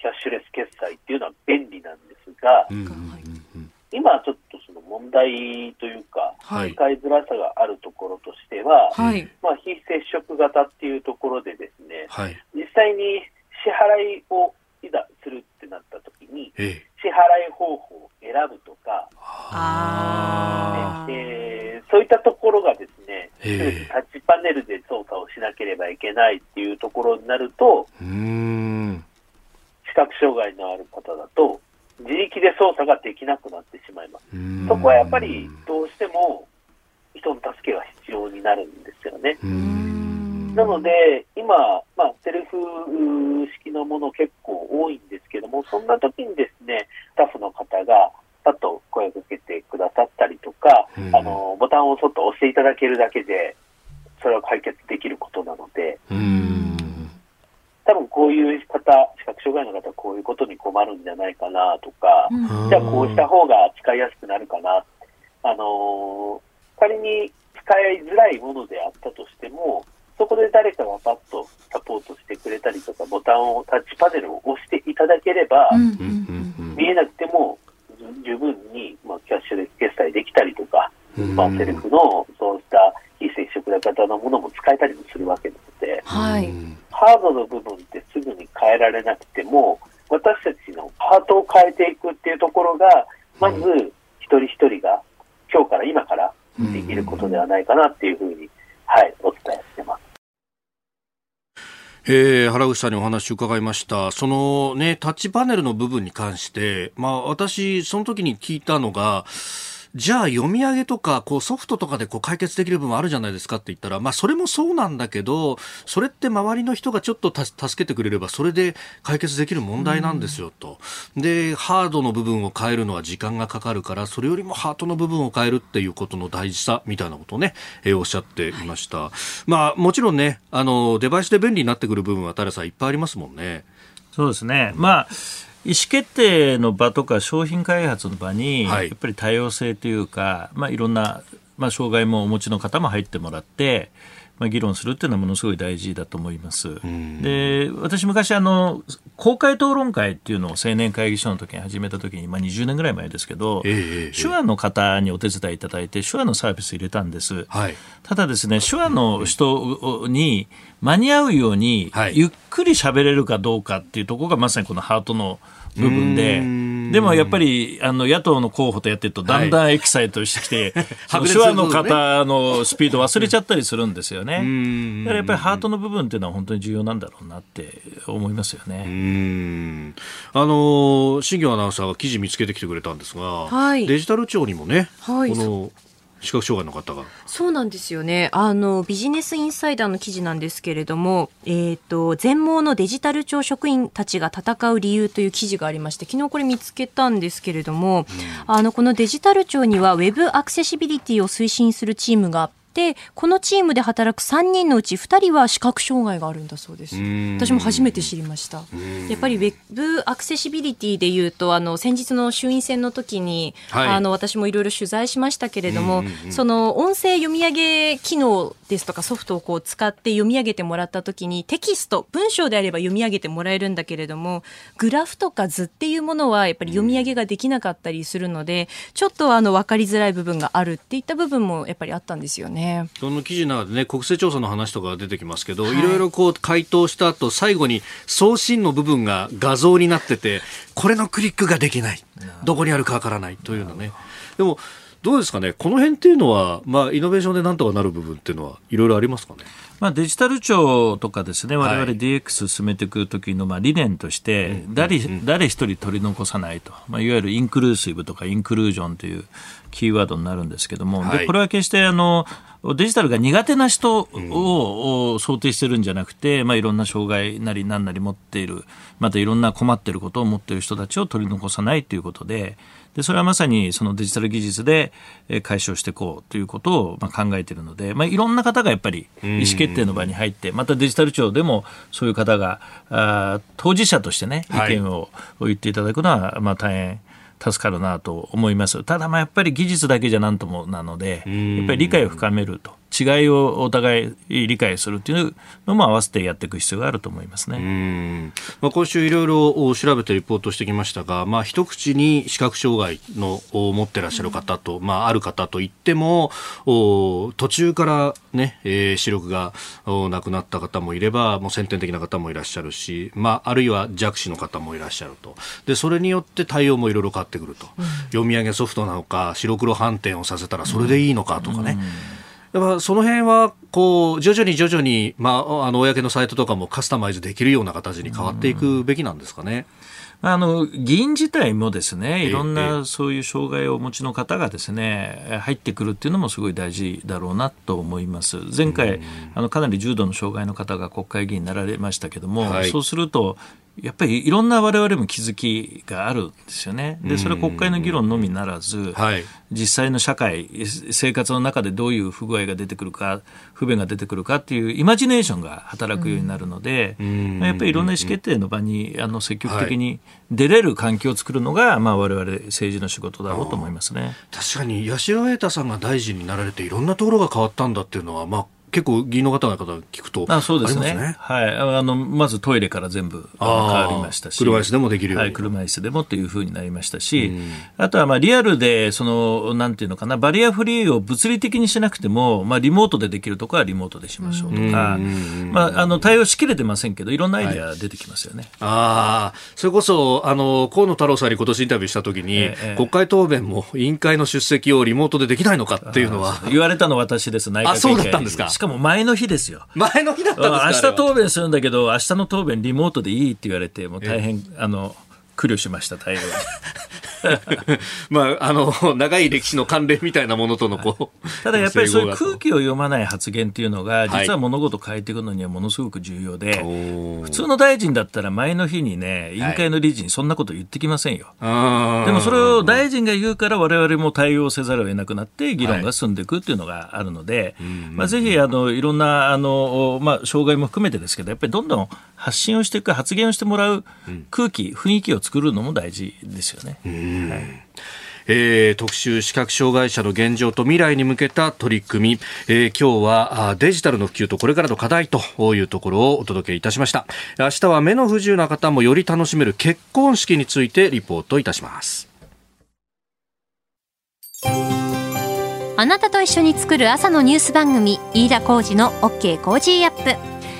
キャッシュレス決済っていうのは便利なんですが、うん、今ちょっとその問題というか、はい、使いづらさがあるところとしては、はい、まあ、非接触型っていうところでですね、はい、実際に支払いをいざするってなったときに、支払い方法を選ぶとか、えー、そういったところがですね、タッチパネルで操作をしなければいけないっていうところになると、視覚障害のある方だと、自力で操作ができなくなって。そこはやっぱりどうしても人の助けが必要になるんですよね。なので、今、まあ、セルフ式のもの結構多いんですけども、そんな時にですね、スタッフの方が、パッと声をかけてくださったりとか、あの、ボタンをそっと押していただけるだけで、それは解決できることなので、多分こういう方、視覚障害の方はこういうことに困るんじゃないかなとか、じゃあこうした方が使いやすくなるかな。あのー、仮に使いづらいものであったとしても、そこで誰かがパッとサポートしてくれたりとか、ボタンを、タッチパネルを押していただければ、見えなくても十分に、まあ、キャッシュレス決済できたりとか、まあ、セルフのそうした非接触型のものも使えたりもするわけなので、はい、ハードの部分ってすぐに変えられなくても、私たちのハートを変えていくっていうところが、まず一人一人が今日から今からできることではないかなっていうふうに、はい、お伝えしてます。えー、原口さんにお話を伺いました。そのね、タッチパネルの部分に関して、まあ私、その時に聞いたのが、じゃあ読み上げとかこうソフトとかでこう解決できる部分あるじゃないですかって言ったら、まあ、それもそうなんだけどそれって周りの人がちょっと助けてくれればそれで解決できる問題なんですよと、でハードの部分を変えるのは時間がかかるからそれよりもハートの部分を変えるっていうことの大事さみたいなことをね、えー、おっしゃっていました、はい、まあ、もちろんねあのデバイスで便利になってくる部分はタレさんいっぱいありますもんね。そうですね、まあ意思決定の場とか商品開発の場に、やっぱり多様性というか、まあ、いろんな、まあ、障害もお持ちの方も入ってもらって、まあ、議論するっていうのはものすごい大事だと思います。で私昔あの公開討論会っていうのを青年会議所の時に始めた時に、まあ、20年ぐらい前ですけど、えー、手話の方にお手伝いいただいて手話のサービス入れたんです、はい、ただですね手話の人に間に合うようにゆっくり喋れるかどうかっていうところがまさにこのハートの部分で、でもやっぱりあの野党の候補とやってると、だんだんエキサイトしてきて、はい、手話の方のスピード忘れちゃったりするんですよね。だからやっぱりハートの部分っていうのは本当に重要なんだろうなって思いますよね。あの新業アナウンサーが記事見つけてきてくれたんですが、はい、デジタル庁にもね、はい、この視覚障害の方が。そうなんですよね。あのビジネスインサイダーの記事なんですけれども、えーと、全盲のデジタル庁職員たちが戦う理由という記事がありまして昨日これ見つけたんですけれども、うん、あのこのデジタル庁にはウェブアクセシビリティを推進するチームがでこのチームで働く3人のうち2人は視覚障害があるんだそうです。私も初めて知りました。やっぱりウェブアクセシビリティでいうとあの先日の衆院選の時に、はい、あの私もいろいろ取材しましたけれどもその音声読み上げ機能ですとかソフトをこう使って読み上げてもらった時にテキスト文章であれば読み上げてもらえるんだけれどもグラフとか図っていうものはやっぱり読み上げができなかったりするのでちょっとあの分かりづらい部分があるっていった部分もやっぱりあったんですよね。ね。その記事の中でね、国勢調査の話とか出てきますけど、はい、いろいろこう回答した後、最後に送信の部分が画像になってて、これのクリックができない。どこにあるかわからないというのね。でも、どうですかね、この辺っていうのは、まあ、イノベーションでなんとかなる部分っていうのは、いろいろありますかね？まあ、デジタル庁とかですね、われわれ DX 進めていくときのまあ理念として、誰誰一人取り残さないと、まあ、いわゆるインクルーシブとかインクルージョンというキーワードになるんですけども、でこれは決してあのデジタルが苦手な人を想定してるんじゃなくて、まあ、いろんな障害なり何なり持っているまたいろんな困っていることを持っている人たちを取り残さないということででそれはまさにそのデジタル技術で解消していこうということをまあ考えているので、まあ、いろんな方がやっぱり意思決定の場に入ってまたデジタル庁でもそういう方があ当事者としてね意見を言っていただくのはまあ大変助かるなと思います。ただまあやっぱり技術だけじゃなんともなので、やっぱり理解を深めると。違いをお互い理解するっていうのも合わせてやっていく必要があると思いますね。まあ、今週いろいろ調べてリポートしてきましたが、まあ、一口に視覚障害の持ってらっしゃる方と、まあ、ある方といっても、途中からね、えー、視力がなくなった方もいれば、もう先天的な方もいらっしゃるし、まあ、あるいは弱視の方もいらっしゃると。で、それによって対応もいろいろ変わってくると。うん、読み上げソフトなのか、白黒反転をさせたらそれでいいのかとかね。うんやっぱその辺はこう徐々に徐々に、まあ、あの公のサイトとかもカスタマイズできるような形に変わっていくべきなんですかね。あの議員自体もですねいろんなそういう障害をお持ちの方がですね入ってくるっていうのもすごい大事だろうなと思います。前回あのかなり重度の障害の方が国会議員になられましたけども、はい、そうするとやっぱりいろんな我々も気づきがあるんですよね。で、それは国会の議論のみならず、はい、実際の社会、生活の中でどういう不具合が出てくるか、不便が出てくるかっていうイマジネーションが働くようになるので、やっぱりいろんな意思決定の場にあの積極的に出れる環境を作るのが、まあ、我々政治の仕事だろうと思いますね。確かに、八代栄太さんが大臣になられて、いろんなところが変わったんだっていうのは、まあ、結構議員の方々聞くとあそうですね、ね、はい。あのまずトイレから全部変わりましたし。車椅子でもできるように、はい、車椅子でもというふうになりましたし、あとはまあリアルでそのなんていうのかなバリアフリーを物理的にしなくても、まあ、リモートでできるところはリモートでしましょうとか、まあ、あの対応しきれてませんけどいろんなアイデア出てきますよね、はい、あそれこそあの河野太郎さんに今年インタビューしたときに、ええ、国会答弁も委員会の出席をリモートでできないのかっていうのは。言われたの私です。内閣あそうだったんですか。しかも前の日ですよ。前の日だったんですか明日答弁するんだけど、明日の答弁リモートでいいって言われて、もう大変、あの、苦慮しました、対応 まあ、あの、長い歴史の関連みたいなものとのこう。ただやっぱりそういう空気を読まない発言っていうのが、実は物事を変えていくのにはものすごく重要で、はい、普通の大臣だったら前の日にね、委員会の理事にそんなこと言ってきませんよ。はい、でもそれを大臣が言うから我々も対応せざるを得なくなって議論が進んでいくっていうのがあるので、はい、まあ、ぜひ、あの、いろんな、あの、まあ、障害も含めてですけど、やっぱりどんどん発信をしていく、発言をしてもらう空気、雰囲気を作るのも大事ですよね。はい。えー、特集視覚障害者の現状と未来に向けた取り組み、えー、今日はデジタルの普及とこれからの課題というところをお届けいたしました。明日は目の不自由な方もより楽しめる結婚式についてリポートいたします。あなたと一緒に作る朝のニュース番組飯田浩二の OK コージーアップ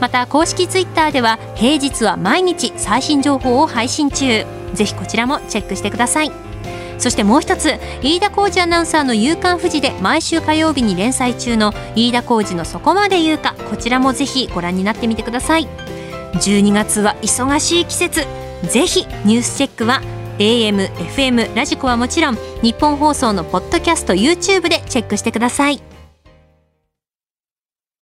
また公式ツイッターでは平日は毎日最新情報を配信中。ぜひこちらもチェックしてください。そしてもう一つ飯田浩二アナウンサーの「夕刊富士」で毎週火曜日に連載中の飯田浩二の「そこまで言うか」こちらもぜひご覧になってみてください。12月は忙しい季節。ぜひニュースチェックは AM、FM、ラジコはもちろん日本放送のポッドキャスト YouTube でチェックしてください。